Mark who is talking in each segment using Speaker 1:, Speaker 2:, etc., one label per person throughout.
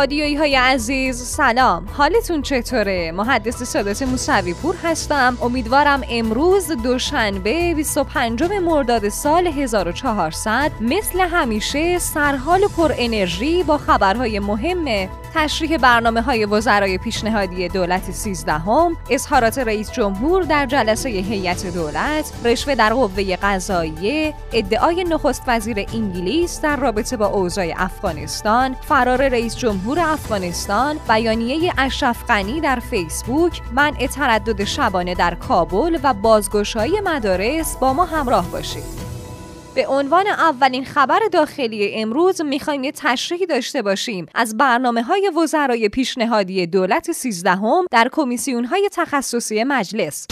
Speaker 1: هادیوی های عزیز سلام. حالتون چطوره؟ محدث سادات موسوی پور هستم. امیدوارم امروز دوشنبه 25 مرداد سال 1400 مثل همیشه سرحال پر انرژی با خبرهای مهم تشریح برنامه های وزرای پیشنهادی دولت سیزدهم، اظهارات رئیس جمهور در جلسه هیئت دولت، رشوه در قوه قضاییه، ادعای نخست وزیر انگلیس در رابطه با اوضاع افغانستان، فرار رئیس جمهور افغانستان، بیانیه اشرف غنی در فیسبوک، منع تردد شبانه در کابل و بازگشایی مدارس با ما همراه باشید. به عنوان اولین خبر داخلی امروز می‌خوایم یه تشریحی داشته باشیم از برنامه های وزرای پیشنهادی دولت سیزدهم در کمیسیون های تخصصی مجلس.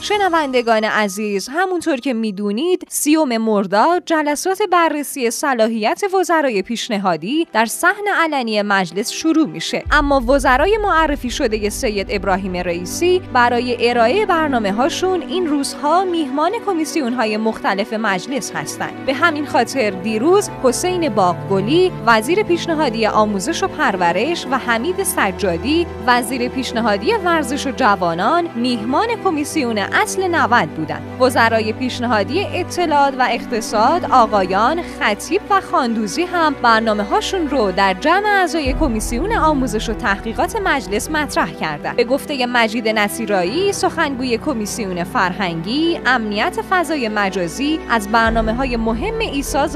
Speaker 1: شنوندگان عزیز همونطور که می‌دونید سیوم مرداد جلسات بررسی صلاحیت وزرای پیشنهادی در صحن علنی مجلس شروع میشه. اما وزرای معرفی شده سید ابراهیم رئیسی برای ارائه برنامه هاشون این روزها میهمان کمیسیون های مختلف مجلس هستند. به همین خاطر دیروز حسین باغگلی وزیر پیشنهادی آموزش و پرورش و حمید سجادی وزیر پیشنهادی ورزش و جوانان میهمان کمیسیون اصل 90 بودند. وزرای پیشنهادی اطلاعات و اقتصاد آقایان خطیب و خاندوزی هم برنامه هاشون رو در جمع اعضای کمیسیون آموزش و تحقیقات مجلس مطرح کردند. به گفته مجید نصیرایی سخنگوی کمیسیون فرهنگی امنیت فضای مجازی از برنامه های مهم ایسا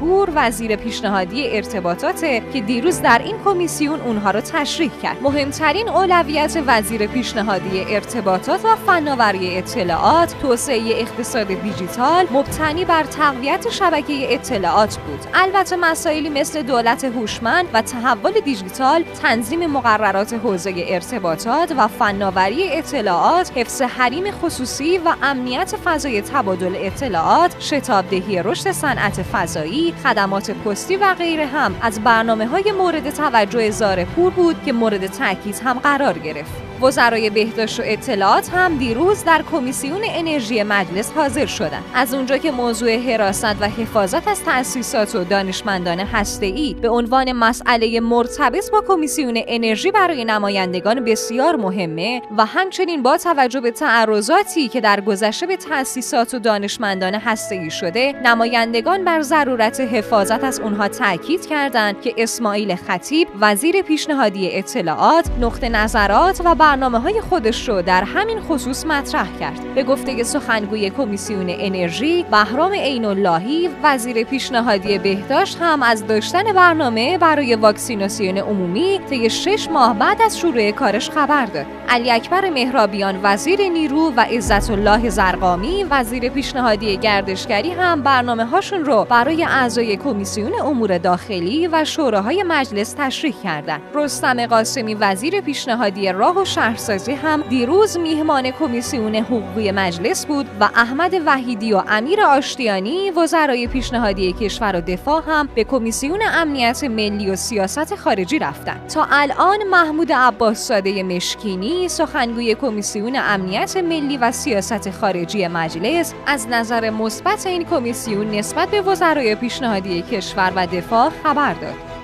Speaker 1: پور وزیر پیشنهادی ارتباطات که دیروز در این کمیسیون اونها رو تشریح کرد. مهمترین اولویت وزیر پیشنهادی ارتباطات و فناوری اطلاعات توسعه اقتصاد دیجیتال مبتنی بر تقویت شبکه اطلاعات بود. البته مسائلی مثل دولت هوشمند و تحول دیجیتال تنظیم مقررات حوزه ارتباطات و فناوری اطلاعات حفظ حریم خصوصی و امنیت فضای تبادل اطلاعات شتابدهی رشد صنعت فضایی خدمات پستی و غیره هم از برنامه های مورد توجه زارپور بود که مورد تاکید هم قرار گرفت. وزرای بهداشت و اطلاعات هم دیروز در کمیسیون انرژی مجلس حاضر شدند از اونجا که موضوع حراست و حفاظت از تأسیسات و دانشمندان هسته‌ای به عنوان مسئله مرتبط با کمیسیون انرژی برای نمایندگان بسیار مهمه و همچنین با توجه به تعرضاتی که در گذشته به تأسیسات و دانشمندان هسته‌ای شده نمایندگان بر ضرورت حفاظت از اونها تاکید کردند که اسماعیل خطیب وزیر پیشنهادی اطلاعات نقطه نظرات و برنامه های خودش رو در همین خصوص مطرح کرد. به گفته سخنگوی کمیسیون انرژی بهرام عین اللهی وزیر پیشنهادی بهداشت هم از داشتن برنامه برای واکسیناسیون عمومی طی شش ماه بعد از شروع کارش خبر داد. علی اکبر مهرابیان وزیر نیرو و عزت الله زرقامی وزیر پیشنهادی گردشگری هم برنامه هاشون رو برای اعضای کمیسیون امور داخلی و شوراهای مجلس تشریح کردند رستم قاسمی وزیر پیشنهادی راه و شهرسازی هم دیروز میهمان کمیسیون حقوقی مجلس بود و احمد وحیدی و امیر آشتیانی وزرای پیشنهادی کشور و دفاع هم به کمیسیون امنیت ملی و سیاست خارجی رفتند. تا الان محمود عباس ساده مشکینی سخنگوی کمیسیون امنیت ملی و سیاست خارجی مجلس از نظر مثبت این کمیسیون نسبت به وزرای پیشنهادی کشور و دفاع خبر داد.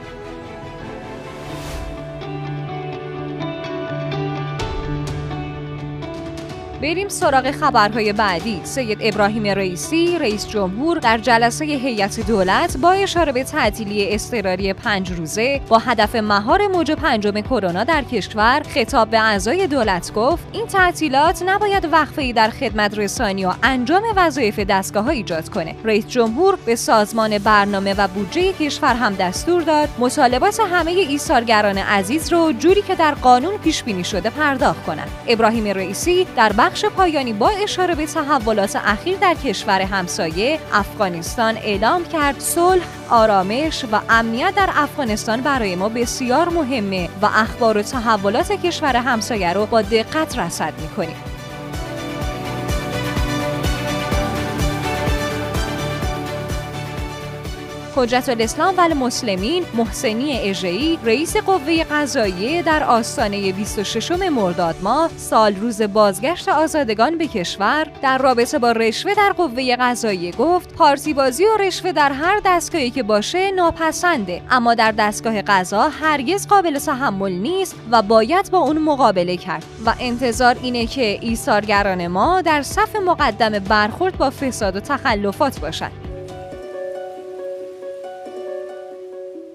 Speaker 1: بریم سراغ خبرهای بعدی. سید ابراهیم رئیسی رئیس جمهور در جلسه هیئت دولت با اشاره به تعطیلی اضطراری پنج روزه با هدف مهار موج پنجم کرونا در کشور خطاب به اعضای دولت گفت این تعطیلات نباید وقفه در خدمت رسانی و انجام وظایف دستگاه ها ایجاد کنه. رئیس جمهور به سازمان برنامه و بودجه کشور هم دستور داد مطالبات همه ایثارگران عزیز رو جوری که در قانون پیش بینی شده پرداخت کنند. ابراهیم رئیسی در بخش پایانی با اشاره به تحولات اخیر در کشور همسایه افغانستان اعلام کرد صلح آرامش و امنیت در افغانستان برای ما بسیار مهمه و اخبار و تحولات کشور همسایه رو با دقت رصد می‌کنیم. حجت الاسلام و المسلمین محسنی اژه‌ای رئیس قوه قضاییه در آستانه 26 مرداد ماه سال روز بازگشت آزادگان به کشور در رابطه با رشوه در قوه قضاییه گفت پارتی بازی و رشوه در هر دستگاهی که باشه ناپسنده اما در دستگاه قضا هرگز قابل تحمل نیست و باید با اون مقابله کرد. و انتظار اینه که ایثارگران ما در صف مقدم برخورد با فساد و تخلفات باشند.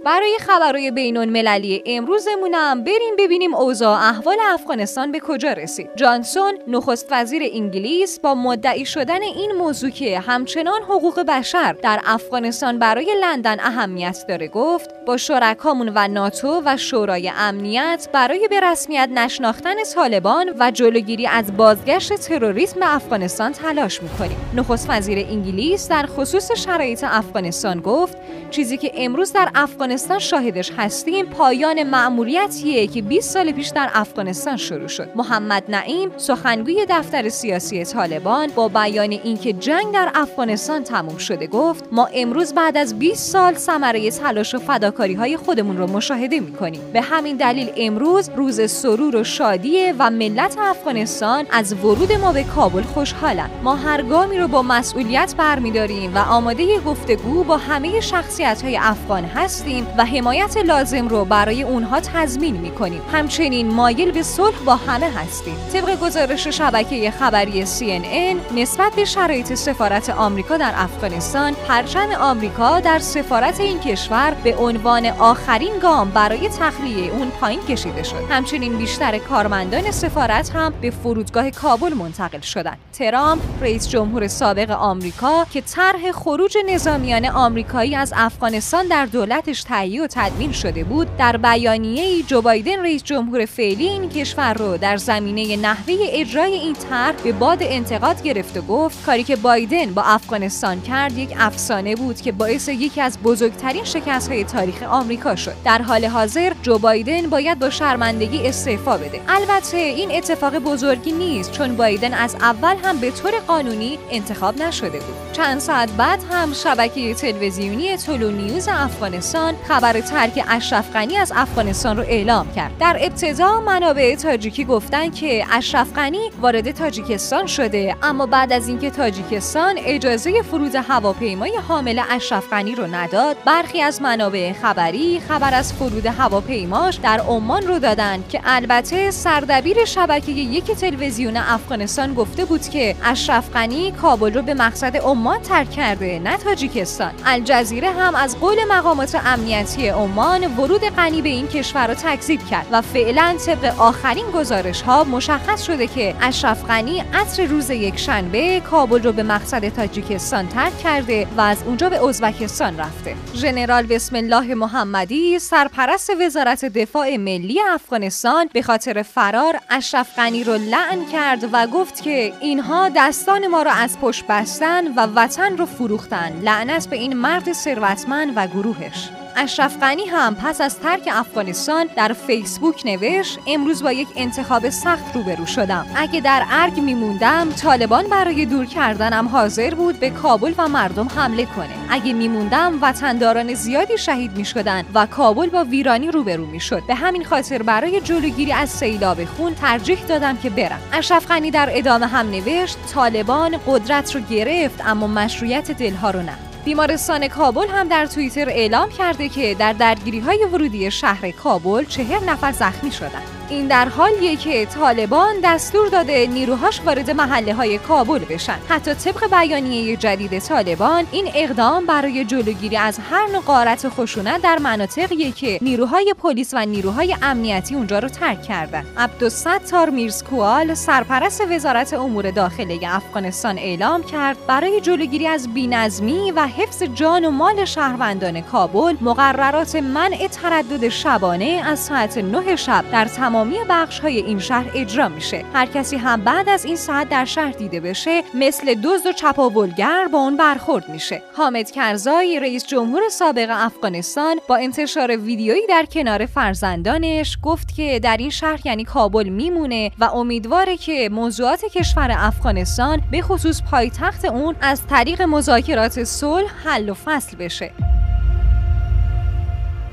Speaker 1: برای خبرهای بینون مللی امروزمونم بریم ببینیم اوضاع احوال افغانستان به کجا رسید. جانسون نخست وزیر انگلیس با مدعی شدن این موضوع که همچنان حقوق بشر در افغانستان برای لندن اهمیت داره گفت با شرکامون و ناتو و شورای امنیت برای به رسمیت نشناختن طالبان و جلوگیری از بازگشت تروریسم به افغانستان تلاش می‌کنیم. نخست وزیر انگلیس در خصوص شرایط افغانستان گفت چیزی که امروز در افغانستان افغانستان شاهدش هستیم. پایان مأموریتیه که 20 سال پیش در افغانستان شروع شد. محمد نعیم سخنگوی دفتر سیاسی طالبان با بیان اینکه جنگ در افغانستان تموم شده گفت ما امروز بعد از 20 سال ثمره تلاش و فداکاری های خودمون رو مشاهده می‌کنیم. به همین دلیل امروز روز سرور و شادیه و ملت افغانستان از ورود ما به کابل خوشحالن. ما هر گامی رو با مسئولیت برمیداریم و آماده گفتگو با همه شخصیت های افغان هستیم. و حمایت لازم رو برای اونها تضمین می‌کنیم. همچنین مایل به صلح با همه هستیم. طبق گزارش شبکه خبری CNN نسبت به شرایط سفارت آمریکا در افغانستان پرچم آمریکا در سفارت این کشور به عنوان آخرین گام برای تخلیه اون پایین کشیده شد. همچنین بیشتر کارمندان سفارت هم به فرودگاه کابل منتقل شدند. ترامپ رئیس جمهور سابق آمریکا که طرح خروج نظامیان آمریکایی از افغانستان در دولتش تهیه و تدوین شده بود در بیانیه جو بایدن رئیس جمهور فعلی این کشور رو در زمینه نحوه اجرای این طرح به باد انتقاد گرفت و گفت کاری که بایدن با افغانستان کرد یک افسانه بود که باعث یکی از بزرگترین شکست های تاریخ آمریکا شد. در حال حاضر جو بایدن باید با شرمندگی استعفا بده. البته این اتفاق بزرگی نیست چون بایدن از اول هم به طور قانونی انتخاب نشده بود. چند ساعت بعد هم شبکه تلویزیونی تولو نیوز افغانستان خبر ترک اشرف غنی از افغانستان رو اعلام کرد. در ابتدا منابع تاجیکی گفتن که اشرف غنی وارد تاجیکستان شده اما بعد از اینکه تاجیکستان اجازه فرود هواپیمای حامل اشرف غنی رو نداد برخی از منابع خبری خبر از فرود هواپیماش در عمان رو دادن که البته سردبیر شبکه یک تلویزیون افغانستان گفته بود که اشرف غنی کابل رو به مقصد عمان ترک کرده نه تاجیکستان. الجزیره هم از قول مقامات امنیتی عمان ورود غنی به این کشور را تکذیب کرد و فعلا طبق آخرین گزارش ها مشخص شده که اشرف غنی عصر روز یک شنبه کابل رو به مقصد تاجیکستان ترک کرده و از اونجا به ازبکستان رفته. ژنرال بسم الله محمدی سرپرست وزارت دفاع ملی افغانستان به خاطر فرار اشرف غنی رو لعن کرد و گفت که اینها دستان ما را از پشت بستن و وطن رو فروختن. لعنت به این مرد ثروتمند و گروهش. اشرف غنی هم پس از ترک افغانستان در فیسبوک نوشت امروز با یک انتخاب سخت روبرو شدم. اگه در ارگ میموندم طالبان برای دور کردنم حاضر بود به کابل و مردم حمله کنه. اگه میموندم وطنداران زیادی شهید می‌شدن و کابل با ویرانی روبرو می‌شد. به همین خاطر برای جلوگیری از سیلاب خون ترجیح دادم که برم. اشرف غنی در ادامه هم نوشت طالبان قدرت رو گرفت اما مشروعیت دلها رو نه. بیمارستان کابل هم در توییتر اعلام کرده که در درگیری های ورودی شهر کابل چهر نفر زخمی شدند. این در حالیه که طالبان دستور داده نیروهاش وارد محله های کابل بشن. حتی طبق بیانیه جدید طالبان این اقدام برای جلوگیری از هر نوع غارت خشونت در مناطقی که نیروهای پلیس و نیروهای امنیتی اونجا رو ترک کردن. عبدالستار میرزکوال سرپرست وزارت امور داخله افغانستان اعلام کرد برای جلوگیری از بینظمی و حفظ جان و مال شهروندان کابل مقررات منع تردد شبانه از ساعت 9 شب در تمام تمامی بخش های این شهر اجرا میشه. هر کسی هم بعد از این ساعت در شهر دیده بشه مثل دزد و چپاولگر با اون برخورد میشه. حامد کرزای رئیس جمهور سابق افغانستان با انتشار ویدیویی در کنار فرزندانش گفت که در این شهر یعنی کابل میمونه و امیدواره که موضوعات کشور افغانستان به خصوص پایتخت اون از طریق مذاکرات صلح حل و فصل بشه.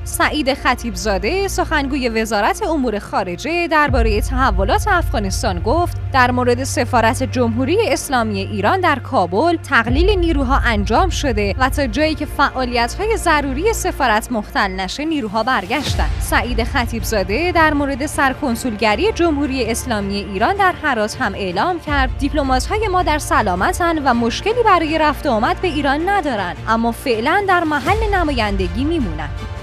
Speaker 1: سعید خطیبزاده سخنگوی وزارت امور خارجه درباره تحولات افغانستان گفت در مورد سفارت جمهوری اسلامی ایران در کابل تقلیل نیروها انجام شده و تا جایی که فعالیت های ضروری سفارت مختل نشه نیروها برگشتند. سعید خطیبزاده در مورد سرکنسولگری جمهوری اسلامی ایران در هرات هم اعلام کرد دیپلمات های ما در سلامتن و مشکلی برای رفت آمد به ایران ندارند اما فعلا در محل نمایندگی میمونند.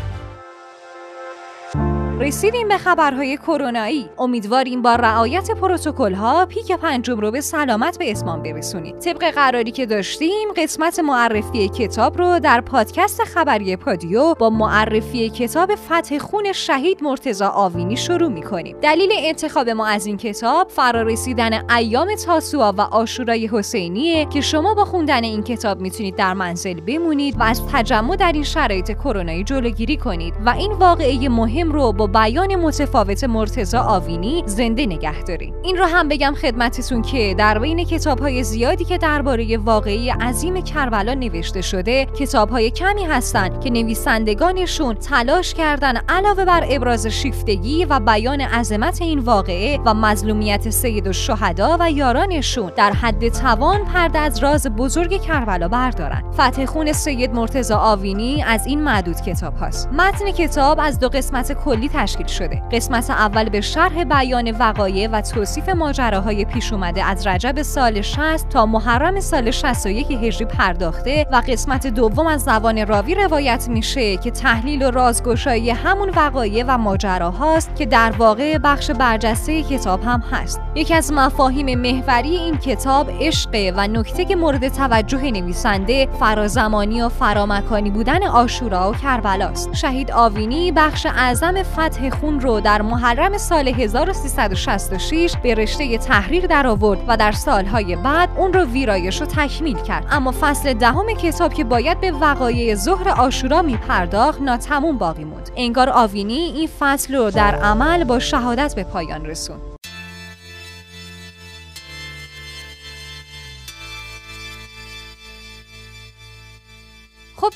Speaker 1: رسیدیم به خبرهای کرونایی. امیدواریم با رعایت پروتکل ها پیک پنجم رو به سلامت به اسمان برسونید. طبق قراری که داشتیم قسمت معرفی کتاب رو در پادکست خبری پادیو با معرفی کتاب فتح خون شهید مرتزا آوینی شروع می‌کنیم. دلیل انتخاب ما از این کتاب فرارسیدن ایام تاسوعا و آشورای حسینیه که شما با خوندن این کتاب می‌تونید در منزل بمونید و از تجمع در این شرایط کرونایی جلوگیری کنید و این واقعه مهم رو با بیان متفاوت مرتزا آوینی زنده نگه داریم. این رو هم بگم خدمتتون که در بین کتاب های زیادی که درباره واقعی عظیم کربلا نوشته شده کتاب های کمی هستند که نویسندگانشون تلاش کردن علاوه بر ابراز شیفتگی و بیان عظمت این واقعه و مظلومیت سید و شهدا و یارانشون در حد توان پرده از راز بزرگ کربلا بردارن. فتح خون سید مرتزا آوینی از این معدود کتاب هاست. متن کتاب از دو قسمت کلی تشکیل شده. قسمت اول به شرح بیان وقایع و توصیف ماجراهای پیش اومده از رجب سال 60 تا محرم سال 61 هجری پرداخته و قسمت دوم از زبان راوی روایت میشه که تحلیل و رازگشایی همون وقایع و ماجراهاست که در واقع بخش برجسته کتاب هم هست. یکی از مفاهیم محوری این کتاب عشق و نکته که مورد توجه نویسنده فرازمانی و فرامکانی بودن آشورا و کربلاست. شهید آوینی بخش اعظم فتح خون رو در محرم سال 1366 به رشته تحریر درآورد و در سالهای بعد اون رو ویرایش و تکمیل کرد. اما فصل دهم کتاب که باید به وقایع ظهر آشورا می پرداخت ناتموم باقی موند. انگار آوینی این فصل رو در عمل با شهادت به پایان رسوند.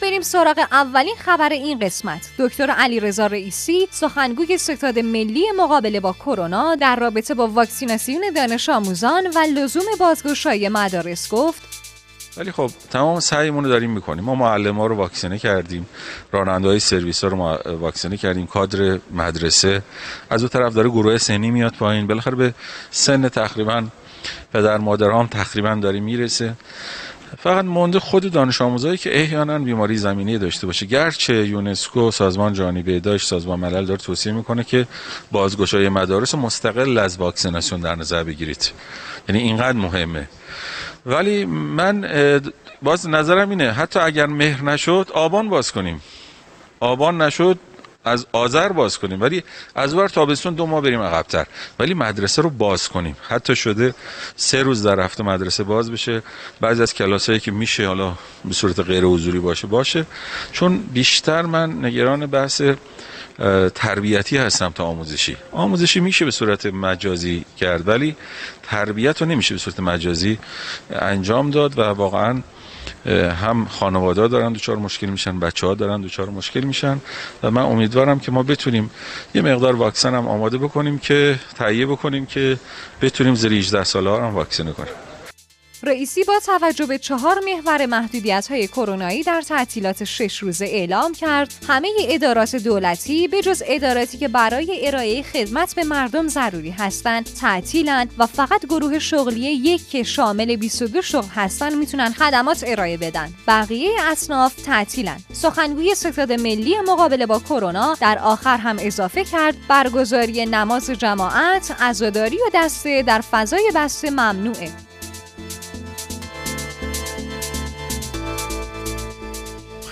Speaker 1: بریم سراغ اولین خبر این قسمت. دکتر علی رضا رئیسی سخنگوی ستاد ملی مقابله با کرونا در رابطه با واکسیناسیون دانش آموزان و لزوم بازگشایی مدارس گفت
Speaker 2: ولی خب تمام سعیمون رو داریم می‌کنیم. ما معلم ها رو واکسینه کردیم راننده های سرویس ها رو واکسینه کردیم کادر مدرسه. از اون طرف داره گروه سنی میاد پایین. بالاخره به سن تقریبا پدر مادران تقریبا داره می‌رسه. فقط مونده خود دانش آموزایی که احیانا بیماری زمینی داشته باشه. گرچه یونسکو سازمان جهانی بهداشت سازمان ملل داره توصیه می‌کنه که بازگشایی مدارس مستقل از واکسیناسیون در نظر بگیرید. یعنی اینقدر مهمه. ولی من باز نظرم اینه حتی اگر مهر نشد آبان باز کنیم. آبان نشد از آذر باز کنیم. ولی از بار تابستون دو ماه بریم عقبتر. ولی مدرسه رو باز کنیم. حتی شده سه روز در هفته مدرسه باز بشه. بعضی از کلاسایی که میشه حالا به صورت غیر حضوری باشه باشه. چون بیشتر من نگران بحث تربیتی هستم تا آموزشی. آموزشی میشه به صورت مجازی کرد ولی تربیت رو نمیشه به صورت مجازی انجام داد و واقعا هم خانواده دارن دوچار مشکل میشن بچه ها دارن دوچار مشکل میشن و من امیدوارم که ما بتونیم یه مقدار واکسن هم آماده بکنیم که تهیه بکنیم که بتونیم زیر 18 ساله ها هم واکسینه کنیم.
Speaker 1: رئیسی با توجه به چهار محور محدودیت های کرونایی در تعطیلات شش روزه اعلام کرد. همه ادارات دولتی به جز اداراتی که برای ارائه خدمت به مردم ضروری هستند تعطیلند و فقط گروه شغلی یک که شامل 22 شغل هستند می‌تونن خدمات ارائه بدن. بقیه اصناف تعطیلند. سخنگوی ستاد ملی مقابله با کرونا در آخر هم اضافه کرد برگزاری نماز جماعت عزاداری و دسته در فضای بسته ممنوعه.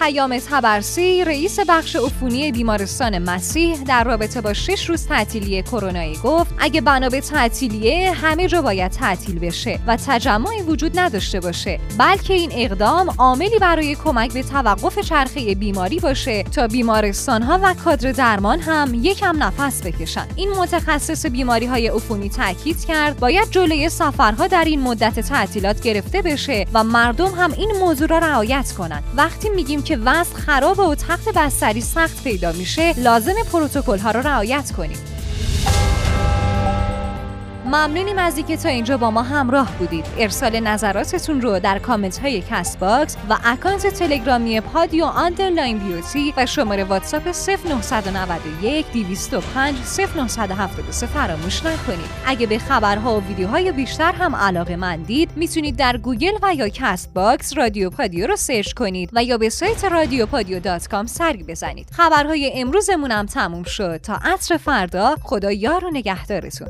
Speaker 1: پیام تبرسی رئیس بخش عفونی بیمارستان مسیح در رابطه با شش روز تعطیلی کرونایی گفت اگه بنا به تعطیلیه همه جا باید تعطیل بشه و تجمعی وجود نداشته باشه. بلکه این اقدام عاملی برای کمک به توقف چرخه بیماری باشه تا بیمارستان ها و کادر درمان هم یکم نفس بکشن. این متخصص بیماری های عفونی تاکید کرد باید جلوی سفرها در این مدت تعطیلات گرفته بشه و مردم هم این موضوع را رعایت کنند وقتی میگیم که که وضع خراب و تخت بستری سخت پیدا میشه لازم پروتکل ها رو رعایت کنیم. ممنونیم از اینکه تا اینجا با ما همراه بودید. ارسال نظراتتون رو در کامنت های کست باکس و account تلگرامی پادیو underline beauty و شماره واتساپ 0991 205 0973 فراموش نکنید. اگه به خبرها و ویدیوهای بیشتر هم علاقه مندید می‌تونید در گوگل و یا کست باکس رادیو پادیو رو search کنید و یا به سایت رادیو پادیو dot com سری بزنید. خبرهای امروزمون هم تموم شد. تا عصر فردا خدا یار و نگهدارتون.